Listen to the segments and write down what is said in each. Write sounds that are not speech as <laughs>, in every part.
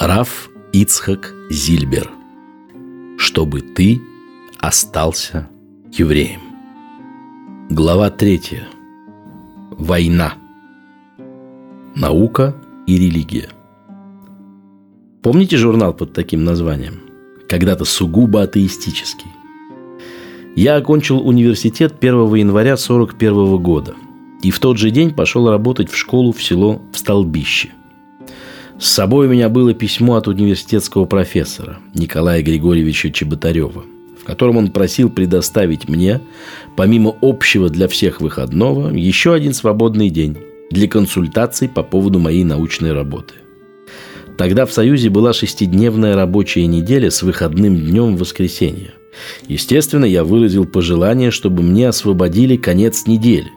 Раф Ицхак Зильбер. Чтобы ты остался евреем. Глава третья. Война. Наука и религия. Помните журнал под таким названием? Когда-то сугубо атеистический. Я окончил университет 1 января 1941 года и в тот же день пошел работать в школу в село в Столбище. С собой у меня было письмо от университетского профессора Николая Григорьевича Чеботарева, в котором он просил предоставить мне, помимо общего для всех выходного, еще один свободный день для консультаций по поводу моей научной работы. Тогда в Союзе была шестидневная рабочая неделя с выходным днем в воскресенье. Естественно, я выразил пожелание, чтобы мне освободили конец недели,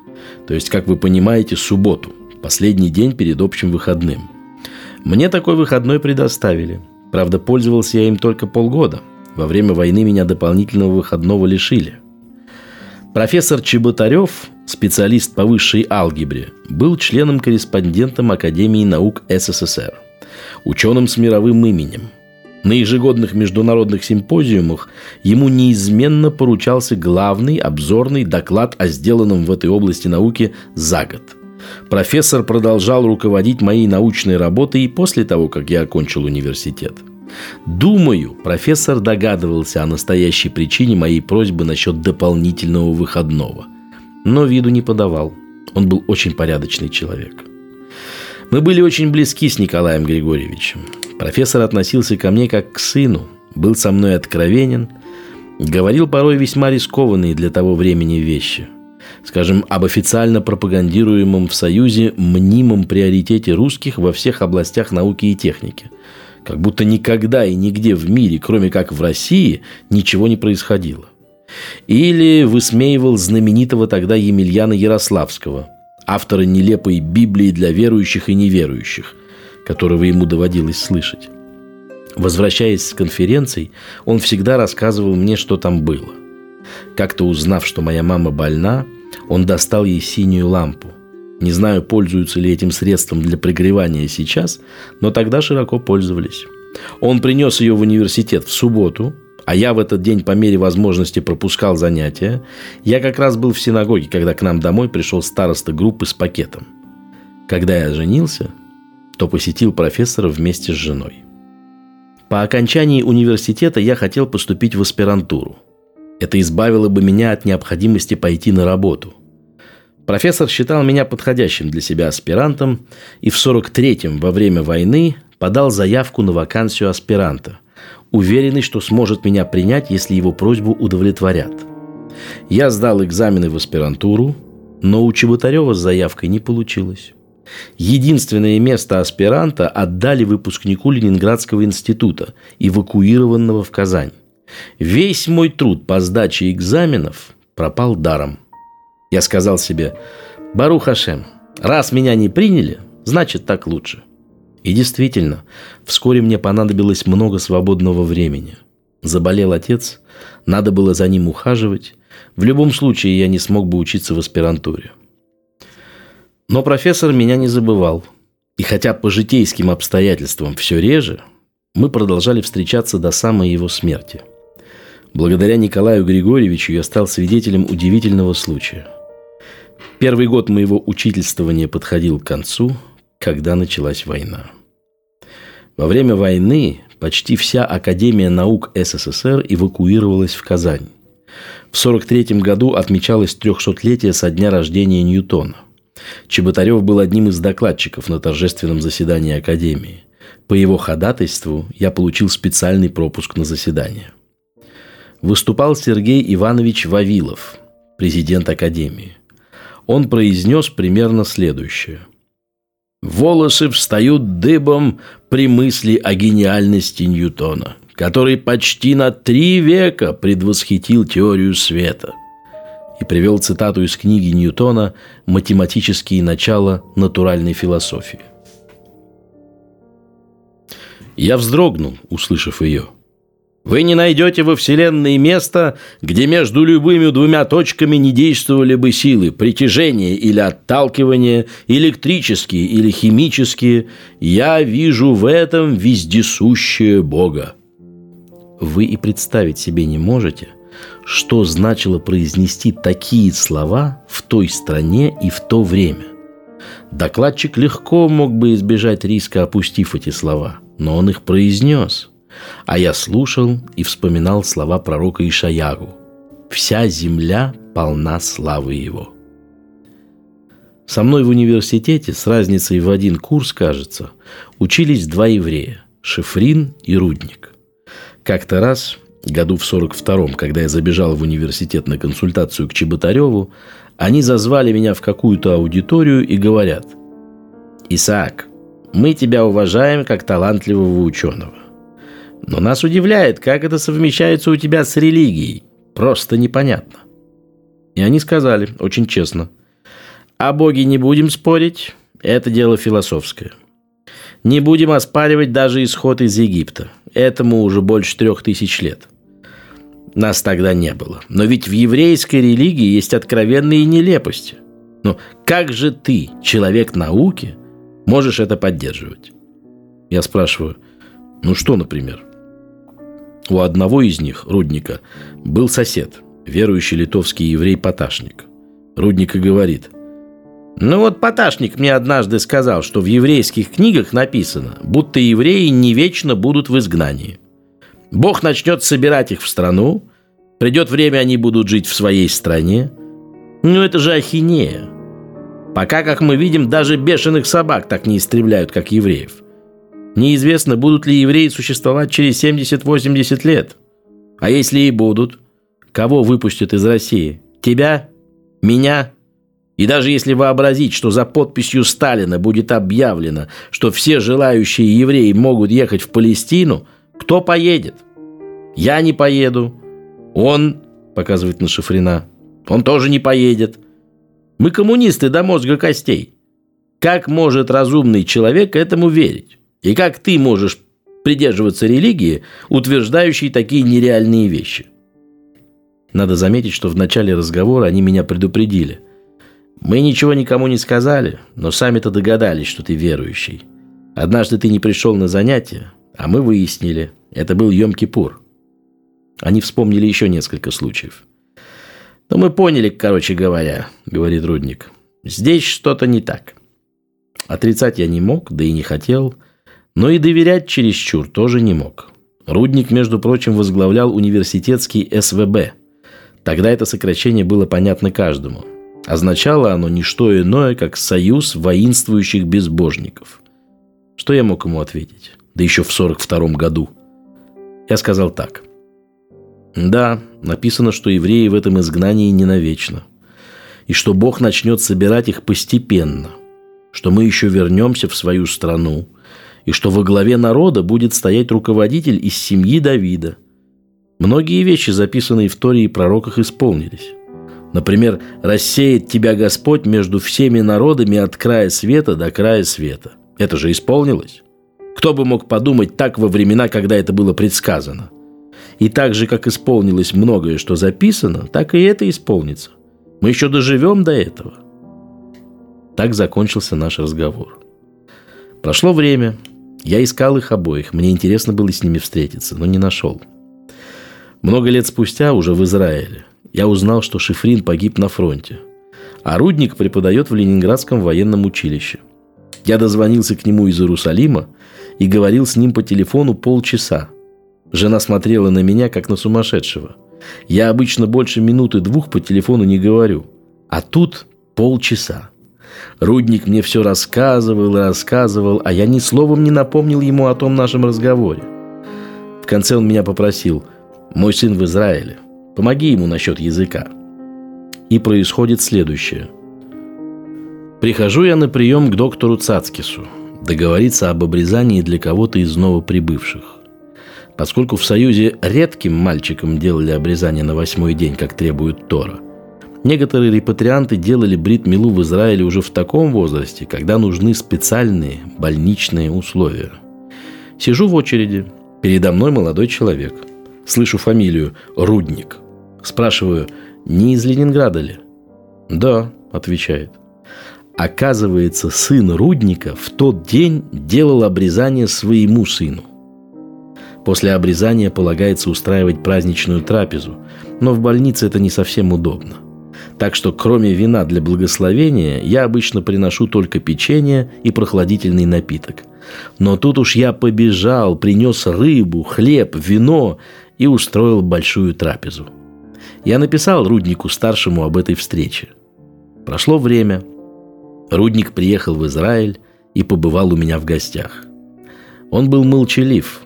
то есть, как вы понимаете, субботу, последний день перед общим выходным. Мне такой выходной предоставили. Правда, пользовался я им только полгода. Во время войны меня дополнительного выходного лишили. Профессор Чеботарев, специалист по высшей алгебре, был членом-корреспондентом Академии наук СССР, ученым с мировым именем – на ежегодных международных симпозиумах ему неизменно поручался главный обзорный доклад о сделанном в этой области науки за год. Профессор продолжал руководить моей научной работой и после того, как я окончил университет. Думаю, профессор догадывался о настоящей причине моей просьбы насчет дополнительного выходного. Но виду не подавал. Он был очень порядочный человек. Мы были очень близки с Николаем Григорьевичем. Профессор относился ко мне как к сыну, был со мной откровенен, говорил порой весьма рискованные для того времени вещи. Скажем, об официально пропагандируемом в Союзе мнимом приоритете русских во всех областях науки и техники. Как будто никогда и нигде в мире, кроме как в России, ничего не происходило. Или высмеивал знаменитого тогда Емельяна Ярославского, автора нелепой Библии для верующих и неверующих – которого ему доводилось слышать. Возвращаясь с конференций, он всегда рассказывал мне, что там было. Как-то узнав, что моя мама больна, он достал ей синюю лампу. Не знаю, пользуются ли этим средством для пригревания сейчас, но тогда широко пользовались. Он принес ее в университет в субботу, а я в этот день по мере возможности пропускал занятия. Я как раз был в синагоге, когда к нам домой пришел староста группы с пакетом. Когда я женился, то посетил профессора вместе с женой. По окончании университета я хотел поступить в аспирантуру. Это избавило бы меня от необходимости пойти на работу. Профессор считал меня подходящим для себя аспирантом и в 43-м во время войны подал заявку на вакансию аспиранта, уверенный, что сможет меня принять, если его просьбу удовлетворят. Я сдал экзамены в аспирантуру, но у Чеботарева с заявкой не получилось. Единственное место аспиранта отдали выпускнику Ленинградского института, эвакуированного в Казань. Весь мой труд по сдаче экзаменов пропал даром. Я сказал себе, Бару Хашем, раз меня не приняли, значит так лучше. И действительно, вскоре мне понадобилось много свободного времени. Заболел отец, надо было за ним ухаживать. В любом случае я не смог бы учиться в аспирантуре. Но профессор меня не забывал. И хотя по житейским обстоятельствам все реже, мы продолжали встречаться до самой его смерти. Благодаря Николаю Григорьевичу я стал свидетелем удивительного случая. Первый год моего учительствования подходил к концу, когда началась война. Во время войны почти вся Академия наук СССР эвакуировалась в Казань. В 1943 году отмечалось 300-летие со дня рождения Ньютона – Чеботарев был одним из докладчиков на торжественном заседании Академии. По его ходатайству я получил специальный пропуск на заседание. Выступал Сергей Иванович Вавилов, президент Академии. Он произнес примерно следующее. «Волосы встают дыбом при мысли о гениальности Ньютона, который почти на три века предвосхитил теорию света – и привел цитату из книги Ньютона «Математические начала натуральной философии». Я вздрогнул, услышав ее. Вы не найдете во Вселенной места, где между любыми двумя точками не действовали бы силы притяжения или отталкивания, электрические или химические. Я вижу в этом вездесущее Бога. Вы и представить себе не можете, что значило произнести такие слова в той стране и в то время. Докладчик легко мог бы избежать риска, опустив эти слова, но он их произнес – а я слушал и вспоминал слова пророка Ишаягу. «Вся земля полна славы его». Со мной в университете с разницей в один курс, кажется, учились два еврея – Шифрин и Рудник. Как-то раз, году в 42-м, когда я забежал в университет на консультацию к Чеботареву, они зазвали меня в какую-то аудиторию и говорят «Исаак, мы тебя уважаем как талантливого ученого. Но нас удивляет, как это совмещается у тебя с религией. Просто непонятно. И они сказали, очень честно, о Боге не будем спорить, это дело философское. Не будем оспаривать даже исход из Египта. Этому уже больше трех тысяч лет. Нас тогда не было. Но ведь в еврейской религии есть откровенные нелепости. Но как же ты, человек науки, можешь это поддерживать? Я спрашиваю, ну что, например? У одного из них, Рудника, был сосед, верующий литовский еврей Поташник. Рудник и говорит, «Ну вот Поташник мне однажды сказал, что в еврейских книгах написано, будто евреи не вечно будут в изгнании. Бог начнет собирать их в страну, придет время, они будут жить в своей стране. Ну это же ахинея. Пока, как мы видим, даже бешеных собак так не истребляют, как евреев. Неизвестно, будут ли евреи существовать через 70-80 лет. А если и будут, кого выпустят из России? Тебя? Меня? И даже если вообразить, что за подписью Сталина будет объявлено, что все желающие евреи могут ехать в Палестину, кто поедет? Я не поеду. Он, показывает на Шифрина, он тоже не поедет. Мы коммунисты до мозга костей. Как может разумный человек этому верить? И как ты можешь придерживаться религии, утверждающей такие нереальные вещи? Надо заметить, что в начале разговора они меня предупредили. Мы ничего никому не сказали, но сами-то догадались, что ты верующий. Однажды ты не пришел на занятия, а мы выяснили, это был Йом-Кипур. Они вспомнили еще несколько случаев. Но мы поняли, короче говоря, говорит Рудник. Здесь что-то не так. Отрицать я не мог, да и не хотел – но и доверять чересчур тоже не мог. Рудник, между прочим, возглавлял университетский СВБ. Тогда это сокращение было понятно каждому. Означало оно не что иное, как союз воинствующих безбожников. Что я мог ему ответить? Да еще в 42 году. Я сказал так. Да, написано, что евреи в этом изгнании не навечно. И что Бог начнет собирать их постепенно. Что мы еще вернемся в свою страну – и что во главе народа будет стоять руководитель из семьи Давида. Многие вещи, записанные в Торе и пророках, исполнились. Например, «рассеет тебя Господь между всеми народами от края света до края света». Это же исполнилось. Кто бы мог подумать так во времена, когда это было предсказано? И так же, как исполнилось многое, что записано, так и это исполнится. Мы еще доживем до этого. Так закончился наш разговор. Прошло время, я искал их обоих, мне интересно было с ними встретиться, но не нашел. Много лет спустя, уже в Израиле, я узнал, что Шифрин погиб на фронте, а Рудник преподает в Ленинградском военном училище. Я дозвонился к нему из Иерусалима и говорил с ним по телефону полчаса. Жена смотрела на меня, как на сумасшедшего. Я обычно больше минуты-двух по телефону не говорю, а тут полчаса. Рудник мне все рассказывал и рассказывал, а я ни словом не напомнил ему о том нашем разговоре. В конце он меня попросил, «Мой сын в Израиле, помоги ему насчет языка». И происходит следующее. Прихожу я на прием к доктору Цацкису, договориться об обрезании для кого-то из новоприбывших. Поскольку в Союзе редким мальчикам делали обрезание на восьмой день, как требует Тора – Некоторые репатрианты делали брит-милу в Израиле уже в таком возрасте, когда нужны специальные больничные условия. Сижу в очереди. Передо мной молодой человек. Слышу фамилию Рудник. Спрашиваю, не из Ленинграда ли? Да, отвечает. Оказывается, сын Рудника в тот день делал обрезание своему сыну. После обрезания полагается устраивать праздничную трапезу, но в больнице это не совсем удобно. Так что кроме вина для благословения я обычно приношу только печенье и прохладительный напиток. Но тут уж я побежал, принес рыбу, хлеб, вино и устроил большую трапезу. Я написал Руднику старшему об этой встрече. Прошло время. Рудник приехал в Израиль и побывал у меня в гостях. Он был молчалив,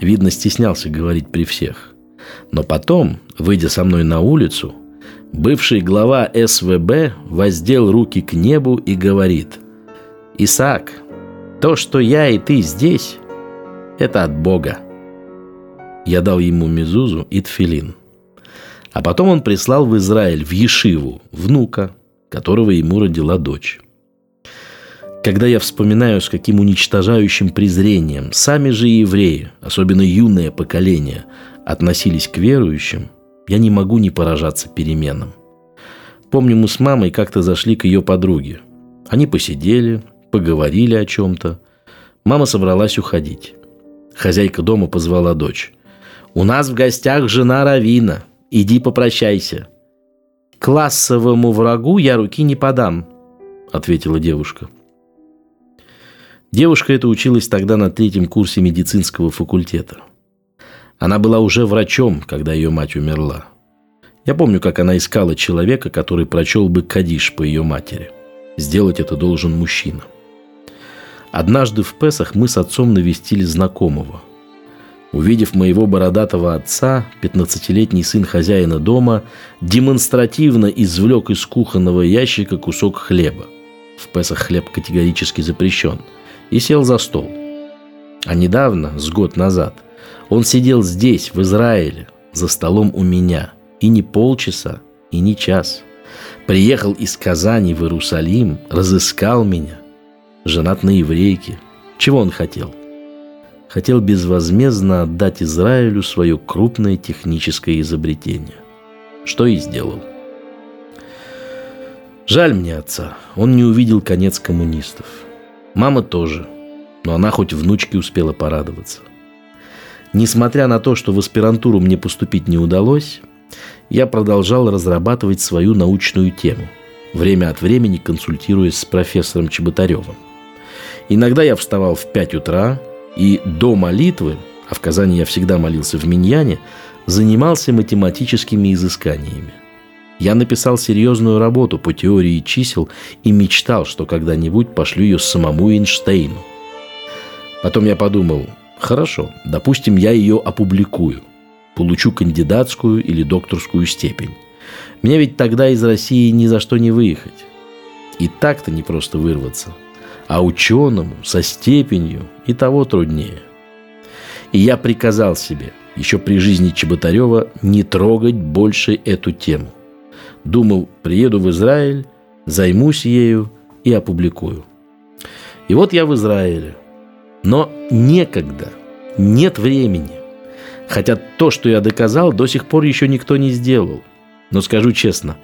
видно, стеснялся говорить при всех. Но потом, выйдя со мной на улицу, бывший глава СВБ воздел руки к небу и говорит «Исаак, то, что я и ты здесь, это от Бога». Я дал ему мезузу и тфилин. А потом он прислал в Израиль, в Ешиву, внука, которого ему родила дочь. Когда я вспоминаю, с каким уничтожающим презрением сами же евреи, особенно юное поколение, относились к верующим, я не могу не поражаться переменам. Помню, мы с мамой как-то зашли к ее подруге. Они посидели, поговорили о чем-то. Мама собралась уходить. Хозяйка дома позвала дочь. «У нас в гостях жена Равина. Иди попрощайся». «Классовому врагу я руки не подам», — ответила девушка. — Девушка эта училась тогда на третьем курсе медицинского факультета. Она была уже врачом, когда ее мать умерла. Я помню, как она искала человека, который прочел бы Кадиш по ее матери. Сделать это должен мужчина. Однажды в Песах мы с отцом навестили знакомого. Увидев моего бородатого отца, 15-летний сын хозяина дома демонстративно извлек из кухонного ящика кусок хлеба. В Песах хлеб категорически запрещен – и сел за стол. А недавно, с год назад, он сидел здесь, в Израиле, за столом у меня. И не полчаса, и не час. Приехал из Казани в Иерусалим, разыскал меня. Женат на еврейке. Чего он хотел? Хотел безвозмездно отдать Израилю свое крупное техническое изобретение. Что и сделал. Жаль мне отца, он не увидел конец коммунистов. Мама тоже, но она хоть внучке успела порадоваться. Несмотря на то, что в аспирантуру мне поступить не удалось, я продолжал разрабатывать свою научную тему, время от времени консультируясь с профессором Чеботаревым. Иногда я вставал в 5 утра и до молитвы, а в Казани я всегда молился в Миньяне, занимался математическими изысканиями. Я написал серьезную работу по теории чисел и мечтал, что когда-нибудь пошлю ее самому Эйнштейну. Потом я подумал, хорошо, допустим, я ее опубликую. Получу кандидатскую или докторскую степень. Мне ведь тогда из России ни за что не выехать. И так-то не просто вырваться. А ученому со степенью и того труднее. И я приказал себе, еще при жизни Чеботарева, не трогать больше эту тему. Думал, приеду в Израиль, займусь ею и опубликую. И вот я в Израиле. Но некогда, нет времени. Хотя то, что я доказал, до сих пор еще никто не сделал. Но скажу честно,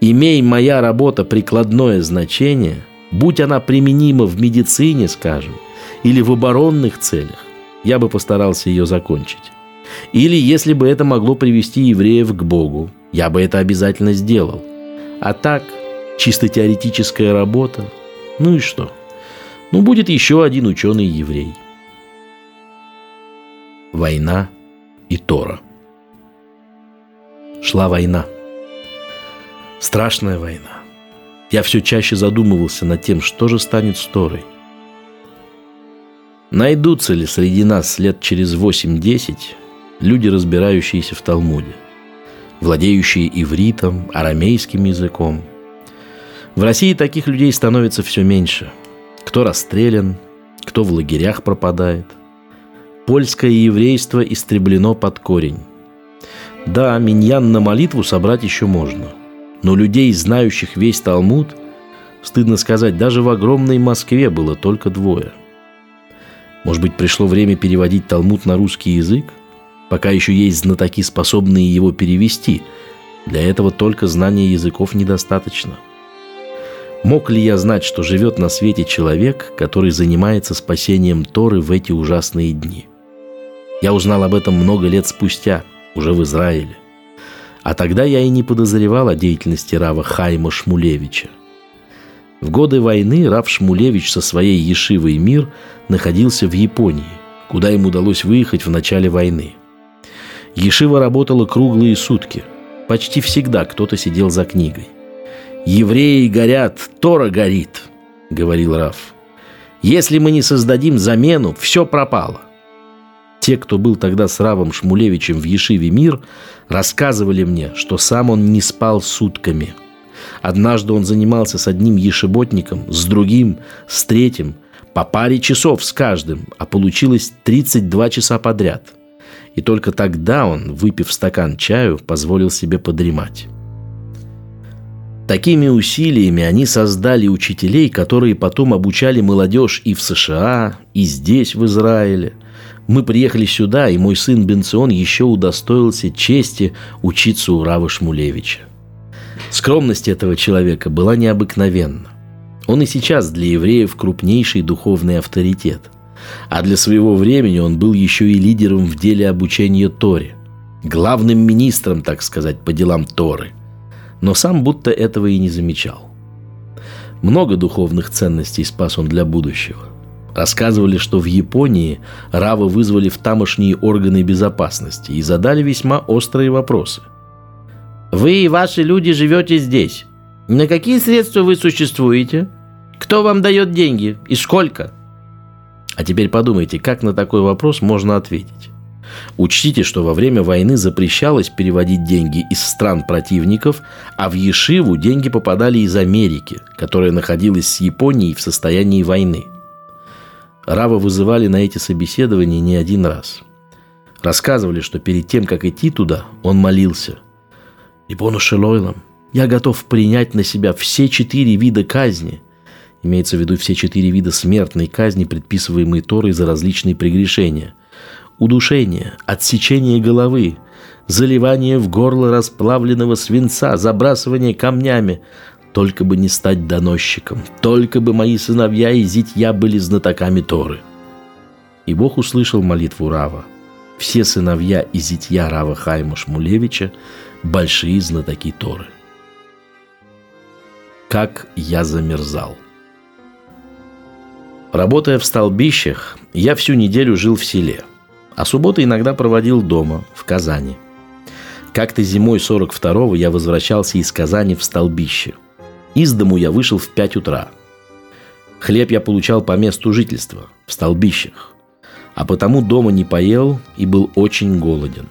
имей моя работа прикладное значение, будь она применима в медицине, скажем, или в оборонных целях, я бы постарался ее закончить. Или если бы это могло привести евреев к Богу, я бы это обязательно сделал. А так, чисто теоретическая работа. Ну и что? Ну, будет еще один ученый-еврей. Война и Тора. Шла война. Страшная война. Я все чаще задумывался над тем, что же станет с Торой. Найдутся ли среди нас лет через 8-10 люди, разбирающиеся в Талмуде? владеющие ивритом, арамейским языком. В России таких людей становится все меньше. Кто расстрелян, кто в лагерях пропадает. Польское еврейство истреблено под корень. Да, миньян на молитву собрать еще можно. Но людей, знающих весь Талмуд, стыдно сказать, даже в огромной Москве было только двое. Может быть, пришло время переводить Талмуд на русский язык? пока еще есть знатоки, способные его перевести. Для этого только знания языков недостаточно. Мог ли я знать, что живет на свете человек, который занимается спасением Торы в эти ужасные дни? Я узнал об этом много лет спустя, уже в Израиле. А тогда я и не подозревал о деятельности Рава Хайма Шмулевича. В годы войны Рав Шмулевич со своей Ешивой «Мир» находился в Японии, куда им удалось выехать в начале войны. Ешива работала круглые сутки. Почти всегда кто-то сидел за книгой. «Евреи горят, Тора горит», — говорил Раф. «Если мы не создадим замену, все пропало». Те, кто был тогда с Равом Шмулевичем в Ешиве «Мир», рассказывали мне, что сам он не спал сутками. Однажды он занимался с одним ешеботником, с другим, с третьим, по паре часов с каждым, а получилось 32 часа подряд. И только тогда он, выпив стакан чаю, позволил себе подремать. Такими усилиями они создали учителей, которые потом обучали молодежь и в США, и здесь, в Израиле – мы приехали сюда, и мой сын Бенцион еще удостоился чести учиться у Рава Шмулевича. Скромность этого человека была необыкновенна. Он и сейчас для евреев крупнейший духовный авторитет. А для своего времени он был еще и лидером в деле обучения Торе. Главным министром, так сказать, по делам Торы. Но сам будто этого и не замечал. Много духовных ценностей спас он для будущего. Рассказывали, что в Японии Равы вызвали в тамошние органы безопасности и задали весьма острые вопросы. «Вы и ваши люди живете здесь. На какие средства вы существуете? Кто вам дает деньги и сколько?» А теперь подумайте, как на такой вопрос можно ответить. Учтите, что во время войны запрещалось переводить деньги из стран противников, а в Ешиву деньги попадали из Америки, которая находилась с Японией в состоянии войны – Рава вызывали на эти собеседования не один раз. Рассказывали, что перед тем, как идти туда, он молился. «Рибону Шелойлам, я готов принять на себя все четыре вида казни». Имеется в виду все четыре вида смертной казни, предписываемые Торой за различные прегрешения. Удушение, отсечение головы, заливание в горло расплавленного свинца, забрасывание камнями, только бы не стать доносчиком, только бы мои сыновья и зятья были знатоками Торы. И Бог услышал молитву Рава. Все сыновья и зятья Рава Хайма Шмулевича – большие знатоки Торы. Как я замерзал. Работая в столбищах, я всю неделю жил в селе, а субботы иногда проводил дома, в Казани. Как-то зимой 42-го я возвращался из Казани в столбище – из дому я вышел в пять утра. Хлеб я получал по месту жительства, в столбищах. А потому дома не поел и был очень голоден.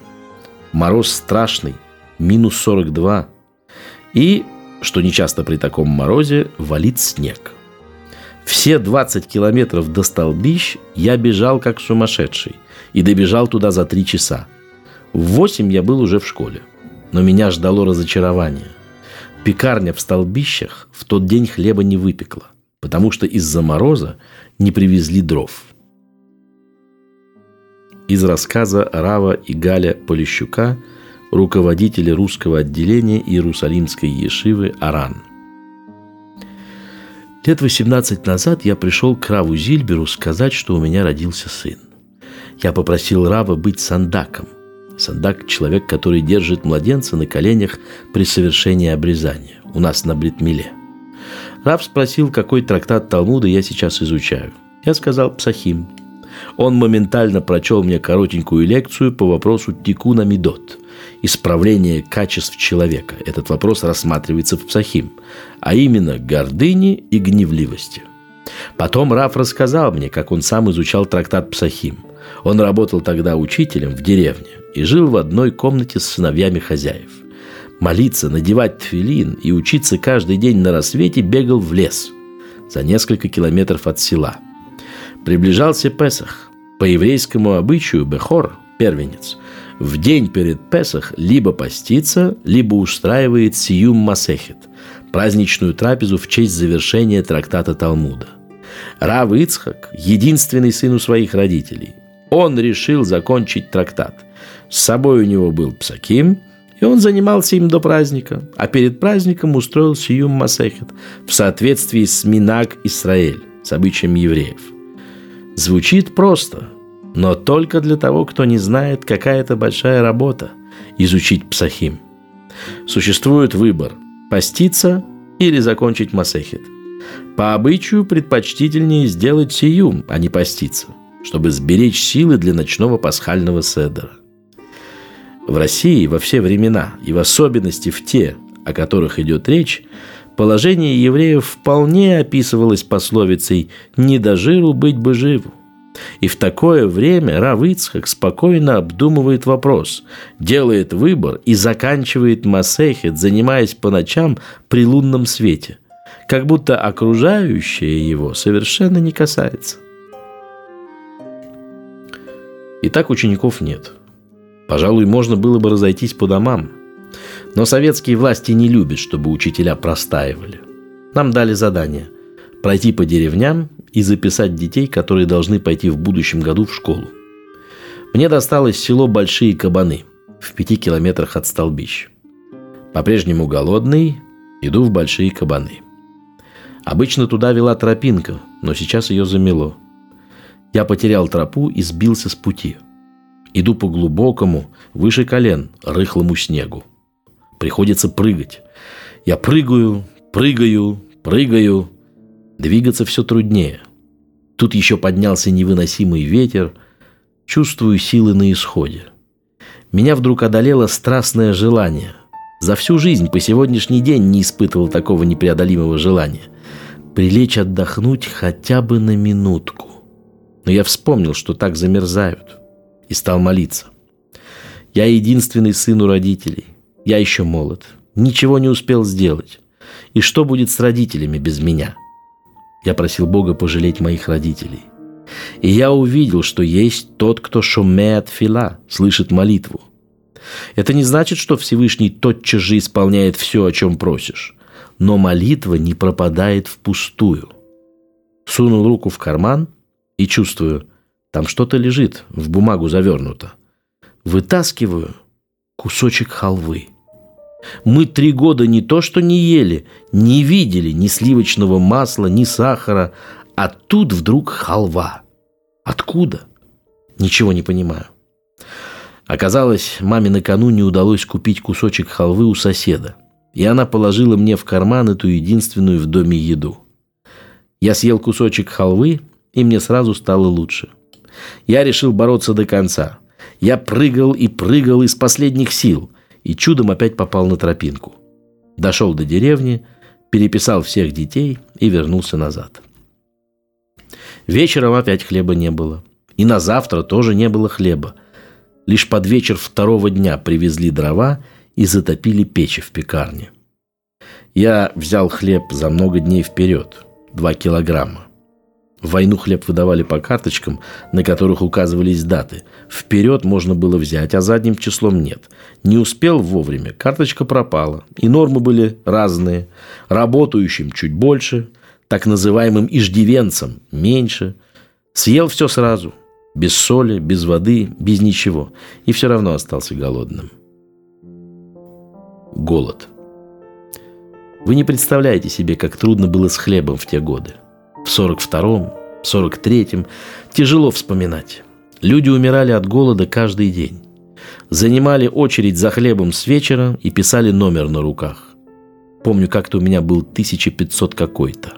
Мороз страшный, минус 42. И, что нечасто при таком морозе, валит снег. Все 20 километров до столбищ я бежал как сумасшедший и добежал туда за три часа. В восемь я был уже в школе, но меня ждало разочарование – Пекарня в столбищах в тот день хлеба не выпекла, потому что из-за мороза не привезли дров. Из рассказа Рава и Галя Полищука, руководителя русского отделения Иерусалимской Ешивы Аран. Лет 18 назад я пришел к Раву Зильберу сказать, что у меня родился сын. Я попросил Рава быть сандаком – Сандак – человек, который держит младенца на коленях при совершении обрезания. У нас на Бритмиле. Раб спросил, какой трактат Талмуда я сейчас изучаю. Я сказал «Псахим». Он моментально прочел мне коротенькую лекцию по вопросу тикуна мидот – исправление качеств человека. Этот вопрос рассматривается в Псахим, а именно гордыни и гневливости. Потом Раф рассказал мне, как он сам изучал трактат Псахим. Он работал тогда учителем в деревне и жил в одной комнате с сыновьями хозяев. Молиться, надевать тфилин и учиться каждый день на рассвете бегал в лес за несколько километров от села. Приближался Песах. По еврейскому обычаю Бехор, первенец, в день перед Песах либо постится, либо устраивает сиюм масехет, праздничную трапезу в честь завершения трактата Талмуда. Рав Ицхак – единственный сын у своих родителей. Он решил закончить трактат. С собой у него был псаким, и он занимался им до праздника, а перед праздником устроил сиюм масехет в соответствии с Минак Исраэль, с обычаем евреев. Звучит просто, но только для того, кто не знает, какая это большая работа – изучить псахим. Существует выбор – поститься или закончить масехет. По обычаю предпочтительнее сделать сиюм, а не поститься, чтобы сберечь силы для ночного пасхального седера. В России во все времена, и в особенности в те, о которых идет речь, положение евреев вполне описывалось пословицей «не до жиру быть бы живу». И в такое время Рав Ицхак спокойно обдумывает вопрос, делает выбор и заканчивает Масехет, занимаясь по ночам при лунном свете, как будто окружающее его совершенно не касается. И так учеников нет. Пожалуй, можно было бы разойтись по домам. Но советские власти не любят, чтобы учителя простаивали. Нам дали задание – пройти по деревням и записать детей, которые должны пойти в будущем году в школу. Мне досталось село Большие Кабаны в пяти километрах от столбищ. По-прежнему голодный, иду в Большие Кабаны. Обычно туда вела тропинка, но сейчас ее замело. Я потерял тропу и сбился с пути. Иду по глубокому, выше колен, рыхлому снегу. Приходится прыгать. Я прыгаю, прыгаю, прыгаю – Двигаться все труднее. Тут еще поднялся невыносимый ветер. Чувствую силы на исходе. Меня вдруг одолело страстное желание. За всю жизнь по сегодняшний день не испытывал такого непреодолимого желания. Прилечь отдохнуть хотя бы на минутку. Но я вспомнил, что так замерзают. И стал молиться. Я единственный сын у родителей. Я еще молод. Ничего не успел сделать. И что будет с родителями без меня?» Я просил Бога пожалеть моих родителей. И я увидел, что есть тот, кто шумеет фила, слышит молитву. Это не значит, что Всевышний тотчас же исполняет все, о чем просишь. Но молитва не пропадает впустую. Сунул руку в карман и чувствую, там что-то лежит, в бумагу завернуто. Вытаскиваю кусочек халвы. Мы три года не то что не ели, не видели ни сливочного масла, ни сахара, а тут вдруг халва. Откуда? Ничего не понимаю. Оказалось, маме накануне удалось купить кусочек халвы у соседа, и она положила мне в карман эту единственную в доме еду. Я съел кусочек халвы, и мне сразу стало лучше. Я решил бороться до конца. Я прыгал и прыгал из последних сил – и чудом опять попал на тропинку. Дошел до деревни, переписал всех детей и вернулся назад. Вечером опять хлеба не было. И на завтра тоже не было хлеба. Лишь под вечер второго дня привезли дрова и затопили печи в пекарне. Я взял хлеб за много дней вперед, два килограмма. В войну хлеб выдавали по карточкам, на которых указывались даты. Вперед можно было взять, а задним числом нет. Не успел вовремя, карточка пропала. И нормы были разные. Работающим чуть больше, так называемым иждивенцам меньше. Съел все сразу. Без соли, без воды, без ничего. И все равно остался голодным. Голод. Вы не представляете себе, как трудно было с хлебом в те годы в 42-м, 43-м. Тяжело вспоминать. Люди умирали от голода каждый день. Занимали очередь за хлебом с вечера и писали номер на руках. Помню, как-то у меня был 1500 какой-то.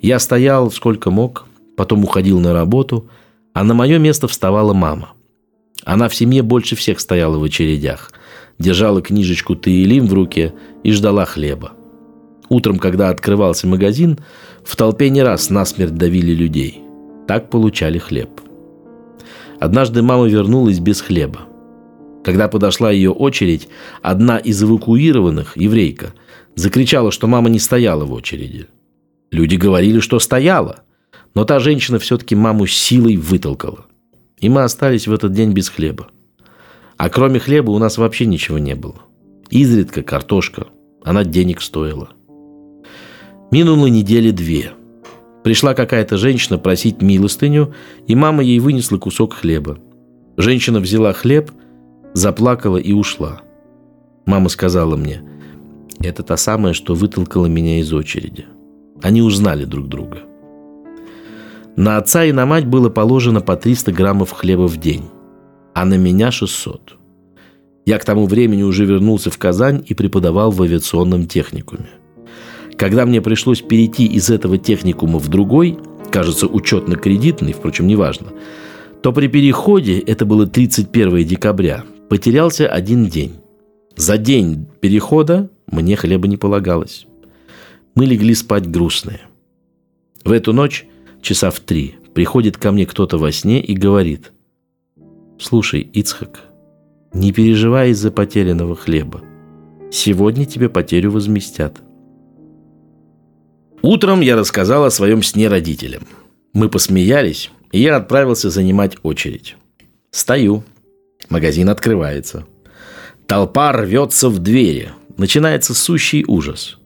Я стоял сколько мог, потом уходил на работу, а на мое место вставала мама. Она в семье больше всех стояла в очередях, держала книжечку Таилим в руке и ждала хлеба. Утром, когда открывался магазин, в толпе не раз насмерть давили людей. Так получали хлеб. Однажды мама вернулась без хлеба. Когда подошла ее очередь, одна из эвакуированных, еврейка, закричала, что мама не стояла в очереди. Люди говорили, что стояла, но та женщина все-таки маму силой вытолкала. И мы остались в этот день без хлеба. А кроме хлеба у нас вообще ничего не было. Изредка картошка, она денег стоила. Минуло недели две. Пришла какая-то женщина просить милостыню, и мама ей вынесла кусок хлеба. Женщина взяла хлеб, заплакала и ушла. Мама сказала мне, это та самая, что вытолкала меня из очереди. Они узнали друг друга. На отца и на мать было положено по 300 граммов хлеба в день, а на меня 600. Я к тому времени уже вернулся в Казань и преподавал в авиационном техникуме. Когда мне пришлось перейти из этого техникума в другой, кажется, учетно-кредитный, впрочем, неважно, то при переходе, это было 31 декабря, потерялся один день. За день перехода мне хлеба не полагалось. Мы легли спать грустные. В эту ночь, часа в три, приходит ко мне кто-то во сне и говорит, «Слушай, Ицхак, не переживай из-за потерянного хлеба. Сегодня тебе потерю возместят. Утром я рассказал о своем сне родителям. Мы посмеялись, и я отправился занимать очередь. Стою. Магазин открывается. Толпа рвется в двери. Начинается сущий ужас.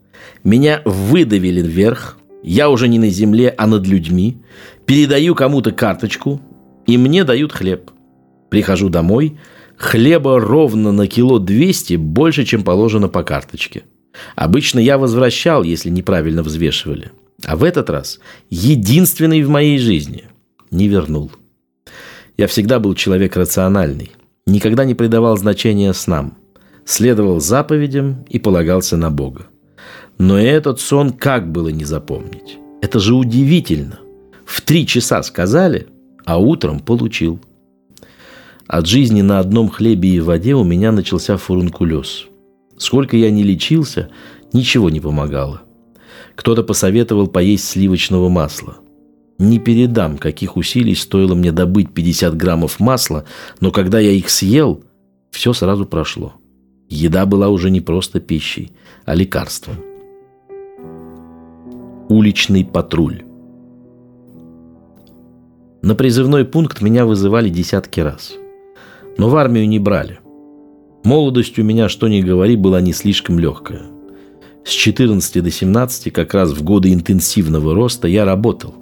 Меня выдавили вверх. Я уже не на земле, а над людьми. Передаю кому-то карточку, и мне дают хлеб. Прихожу домой – Хлеба ровно на кило 200 больше, чем положено по карточке. Обычно я возвращал, если неправильно взвешивали. А в этот раз единственный в моей жизни не вернул. Я всегда был человек рациональный, никогда не придавал значения снам, следовал заповедям и полагался на Бога. Но этот сон как было не запомнить? Это же удивительно. В три часа сказали, а утром получил – от жизни на одном хлебе и воде у меня начался фурункулез. Сколько я не лечился, ничего не помогало. Кто-то посоветовал поесть сливочного масла. Не передам, каких усилий стоило мне добыть 50 граммов масла, но когда я их съел, все сразу прошло. Еда была уже не просто пищей, а лекарством. Уличный патруль. На призывной пункт меня вызывали десятки раз – но в армию не брали. Молодость у меня, что ни говори, была не слишком легкая. С 14 до 17, как раз в годы интенсивного роста, я работал.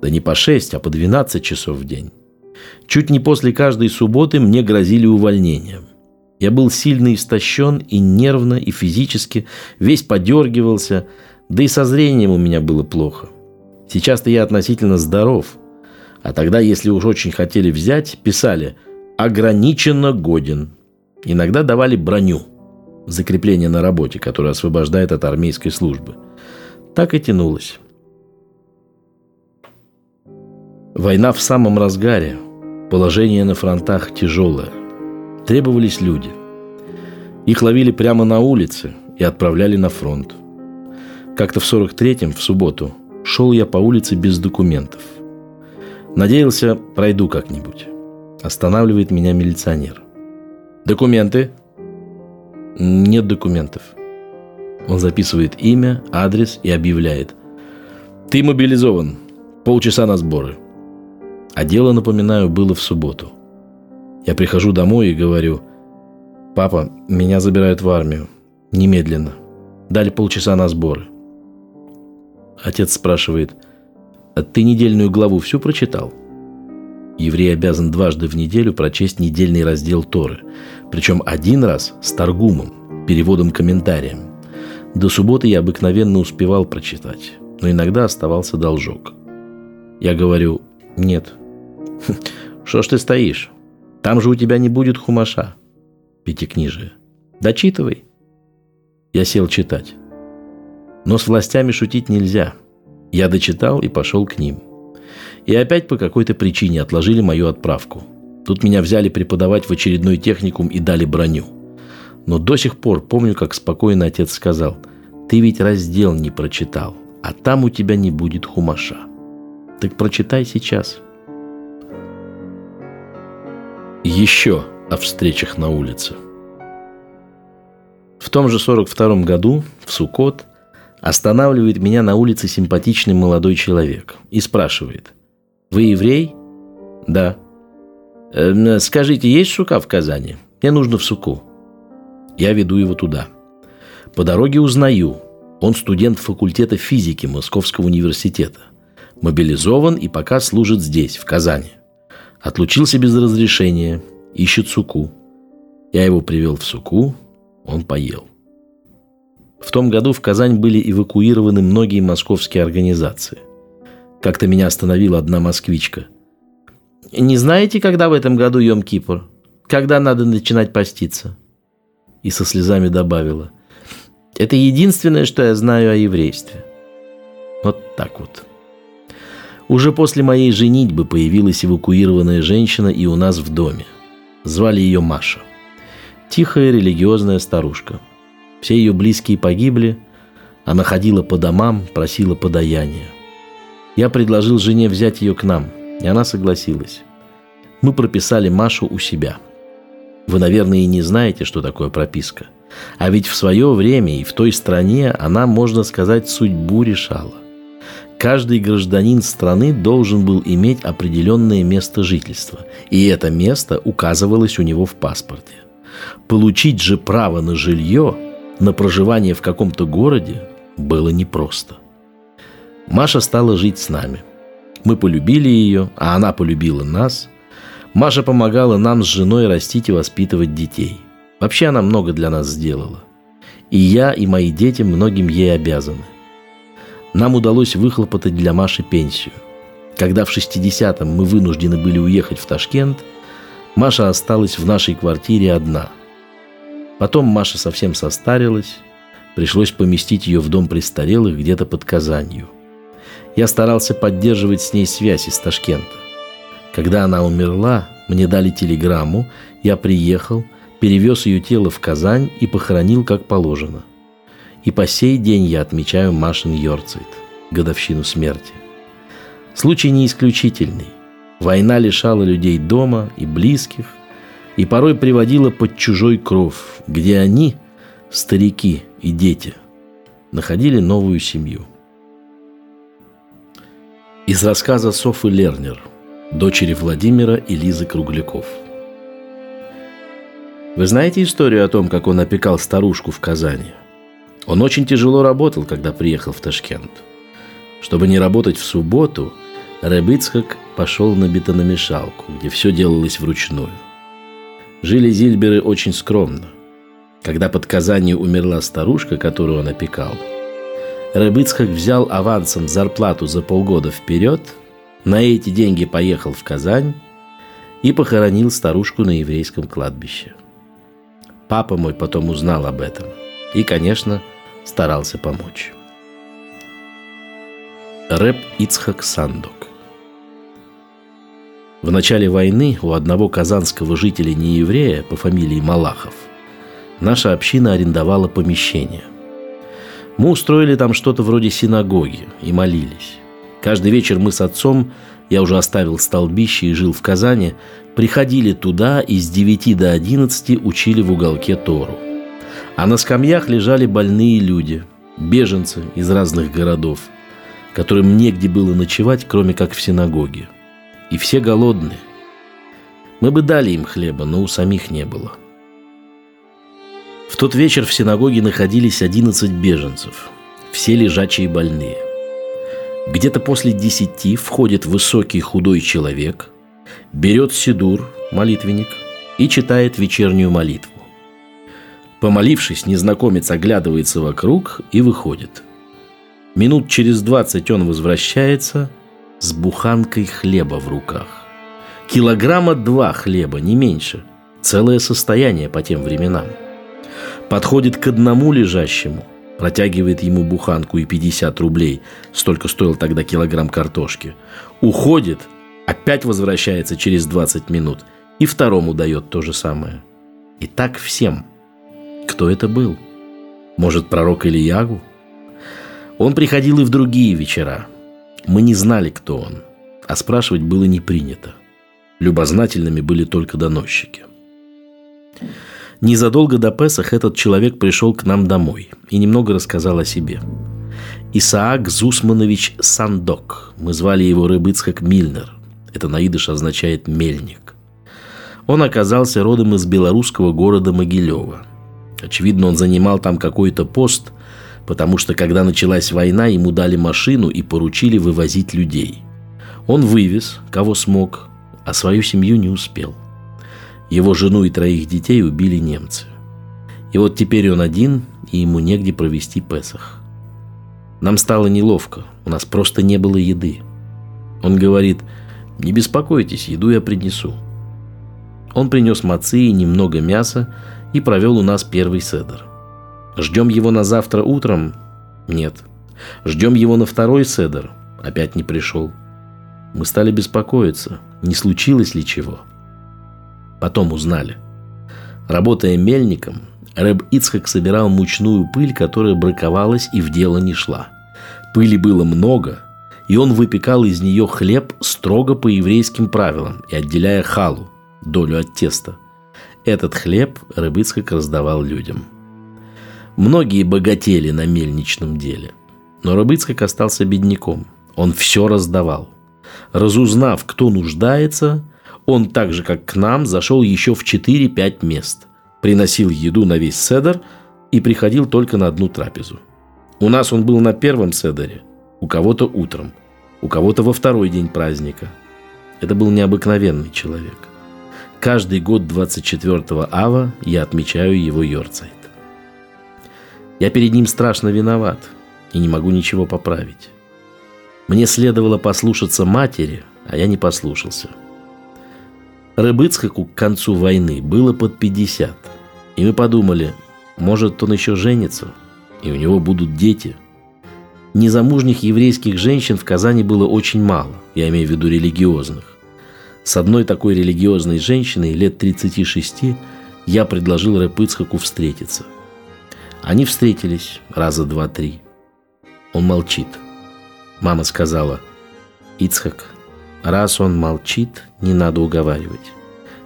Да не по 6, а по 12 часов в день. Чуть не после каждой субботы мне грозили увольнением. Я был сильно истощен и нервно, и физически, весь подергивался, да и со зрением у меня было плохо. Сейчас-то я относительно здоров. А тогда, если уж очень хотели взять, писали – ограниченно годен. Иногда давали броню, закрепление на работе, которое освобождает от армейской службы. Так и тянулось. Война в самом разгаре, положение на фронтах тяжелое. Требовались люди. Их ловили прямо на улице и отправляли на фронт. Как-то в 43-м, в субботу, шел я по улице без документов. Надеялся, пройду как-нибудь. Останавливает меня милиционер. Документы? Нет документов. Он записывает имя, адрес и объявляет. Ты мобилизован. Полчаса на сборы. А дело, напоминаю, было в субботу. Я прихожу домой и говорю, папа, меня забирают в армию. Немедленно. Дали полчаса на сборы. Отец спрашивает, а ты недельную главу всю прочитал? Еврей обязан дважды в неделю прочесть недельный раздел Торы, причем один раз с торгумом, переводом-комментарием. До субботы я обыкновенно успевал прочитать, но иногда оставался должок. Я говорю, нет. <laughs> Что ж ты стоишь? Там же у тебя не будет хумаша. Пятикнижие. Дочитывай. Я сел читать. Но с властями шутить нельзя. Я дочитал и пошел к ним – и опять по какой-то причине отложили мою отправку. Тут меня взяли преподавать в очередной техникум и дали броню. Но до сих пор помню, как спокойно отец сказал, «Ты ведь раздел не прочитал, а там у тебя не будет хумаша. Так прочитай сейчас». Еще о встречах на улице. В том же 42 году, в Сукот, останавливает меня на улице симпатичный молодой человек и спрашивает, вы еврей? Да. Э, скажите, есть сука в Казани? Мне нужно в суку. Я веду его туда. По дороге узнаю. Он студент факультета физики Московского университета. Мобилизован и пока служит здесь, в Казани. Отлучился без разрешения, ищет суку. Я его привел в суку, он поел. В том году в Казань были эвакуированы многие московские организации. Как-то меня остановила одна москвичка. «Не знаете, когда в этом году Йом-Кипур? Когда надо начинать поститься?» И со слезами добавила. «Это единственное, что я знаю о еврействе». Вот так вот. Уже после моей женитьбы появилась эвакуированная женщина и у нас в доме. Звали ее Маша. Тихая религиозная старушка. Все ее близкие погибли. Она ходила по домам, просила подаяния. Я предложил жене взять ее к нам, и она согласилась. Мы прописали Машу у себя. Вы, наверное, и не знаете, что такое прописка. А ведь в свое время и в той стране она, можно сказать, судьбу решала. Каждый гражданин страны должен был иметь определенное место жительства, и это место указывалось у него в паспорте. Получить же право на жилье, на проживание в каком-то городе было непросто. Маша стала жить с нами. Мы полюбили ее, а она полюбила нас. Маша помогала нам с женой растить и воспитывать детей. Вообще она много для нас сделала. И я, и мои дети многим ей обязаны – нам удалось выхлопотать для Маши пенсию. Когда в 60-м мы вынуждены были уехать в Ташкент, Маша осталась в нашей квартире одна. Потом Маша совсем состарилась, пришлось поместить ее в дом престарелых где-то под Казанью. Я старался поддерживать с ней связь из Ташкента. Когда она умерла, мне дали телеграмму, я приехал, перевез ее тело в Казань и похоронил как положено – и по сей день я отмечаю Машин Йорцит, годовщину смерти. Случай не исключительный. Война лишала людей дома и близких, и порой приводила под чужой кров, где они, старики и дети, находили новую семью. Из рассказа Софы Лернер, дочери Владимира и Лизы Кругляков. Вы знаете историю о том, как он опекал старушку в Казани – он очень тяжело работал, когда приехал в Ташкент. Чтобы не работать в субботу, Рыбыцхак пошел на бетономешалку, где все делалось вручную. Жили Зильберы очень скромно. Когда под Казанью умерла старушка, которую он опекал, Рыбыцхак взял авансом зарплату за полгода вперед, на эти деньги поехал в Казань и похоронил старушку на еврейском кладбище. Папа мой потом узнал об этом. И, конечно, старался помочь. Рэп Ицхак Сандок В начале войны у одного казанского жителя нееврея по фамилии Малахов наша община арендовала помещение. Мы устроили там что-то вроде синагоги и молились. Каждый вечер мы с отцом, я уже оставил столбище и жил в Казани, приходили туда и с 9 до 11 учили в уголке Тору – а на скамьях лежали больные люди, беженцы из разных городов, которым негде было ночевать, кроме как в синагоге. И все голодные. Мы бы дали им хлеба, но у самих не было. В тот вечер в синагоге находились 11 беженцев, все лежачие больные. Где-то после десяти входит высокий худой человек, берет сидур, молитвенник, и читает вечернюю молитву. Помолившись, незнакомец оглядывается вокруг и выходит. Минут через двадцать он возвращается с буханкой хлеба в руках. Килограмма два хлеба, не меньше. Целое состояние по тем временам. Подходит к одному лежащему, протягивает ему буханку и 50 рублей. Столько стоил тогда килограмм картошки. Уходит, опять возвращается через 20 минут и второму дает то же самое. И так всем – кто это был? Может, пророк Ильягу? Он приходил и в другие вечера. Мы не знали, кто он, а спрашивать было не принято. Любознательными были только доносчики. Незадолго до Песах этот человек пришел к нам домой и немного рассказал о себе. Исаак Зусманович Сандок. Мы звали его Рыбыцхак Мильнер. Это на идыш означает «мельник». Он оказался родом из белорусского города Могилева – Очевидно, он занимал там какой-то пост, потому что когда началась война, ему дали машину и поручили вывозить людей. Он вывез, кого смог, а свою семью не успел. Его жену и троих детей убили немцы. И вот теперь он один, и ему негде провести Песах. Нам стало неловко, у нас просто не было еды. Он говорит, не беспокойтесь, еду я принесу. Он принес мацы и немного мяса и провел у нас первый седр. Ждем его на завтра утром? Нет. Ждем его на второй седр? Опять не пришел. Мы стали беспокоиться, не случилось ли чего. Потом узнали. Работая мельником, Рэб Ицхак собирал мучную пыль, которая браковалась и в дело не шла. Пыли было много, и он выпекал из нее хлеб строго по еврейским правилам и отделяя халу, долю от теста. Этот хлеб Рэб Ицхак раздавал людям – Многие богатели на мельничном деле. Но Рыбыцкак остался бедняком. Он все раздавал. Разузнав, кто нуждается, он так же, как к нам, зашел еще в 4-5 мест. Приносил еду на весь седер и приходил только на одну трапезу. У нас он был на первом седере, у кого-то утром, у кого-то во второй день праздника. Это был необыкновенный человек. Каждый год 24 ава я отмечаю его Йорцайт. Я перед ним страшно виноват и не могу ничего поправить. Мне следовало послушаться матери, а я не послушался. Рыбыцхаку к концу войны было под 50, и мы подумали, может, он еще женится, и у него будут дети. Незамужних еврейских женщин в Казани было очень мало, я имею в виду религиозных. С одной такой религиозной женщиной лет 36 я предложил Рыпыцхаку встретиться – они встретились раза два-три. Он молчит. Мама сказала, «Ицхак, раз он молчит, не надо уговаривать.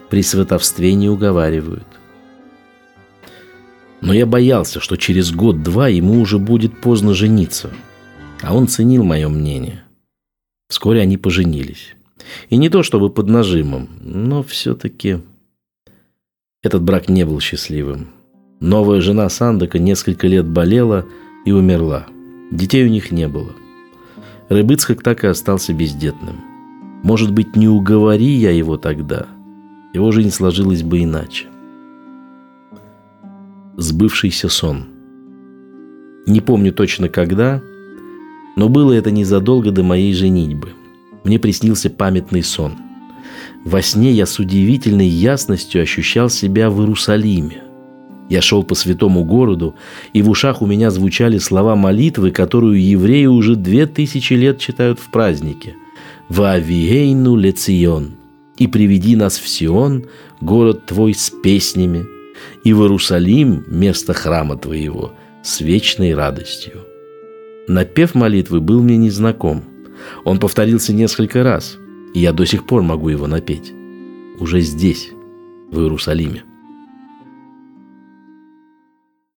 При сватовстве не уговаривают». Но я боялся, что через год-два ему уже будет поздно жениться. А он ценил мое мнение. Вскоре они поженились. И не то чтобы под нажимом, но все-таки этот брак не был счастливым. Новая жена Сандека несколько лет болела и умерла. Детей у них не было. Рыбыцкак так и остался бездетным. Может быть, не уговори я его тогда, его жизнь сложилась бы иначе. Сбывшийся сон. Не помню точно когда, но было это незадолго до моей женитьбы. Мне приснился памятный сон. Во сне я с удивительной ясностью ощущал себя в Иерусалиме – я шел по святому городу, и в ушах у меня звучали слова молитвы, которую евреи уже две тысячи лет читают в празднике. «Ваавиейну лецион» и приведи нас в Сион, город Твой с песнями, и в Иерусалим, место храма Твоего, с вечной радостью. Напев молитвы был мне незнаком. Он повторился несколько раз, и я до сих пор могу его напеть. Уже здесь, в Иерусалиме.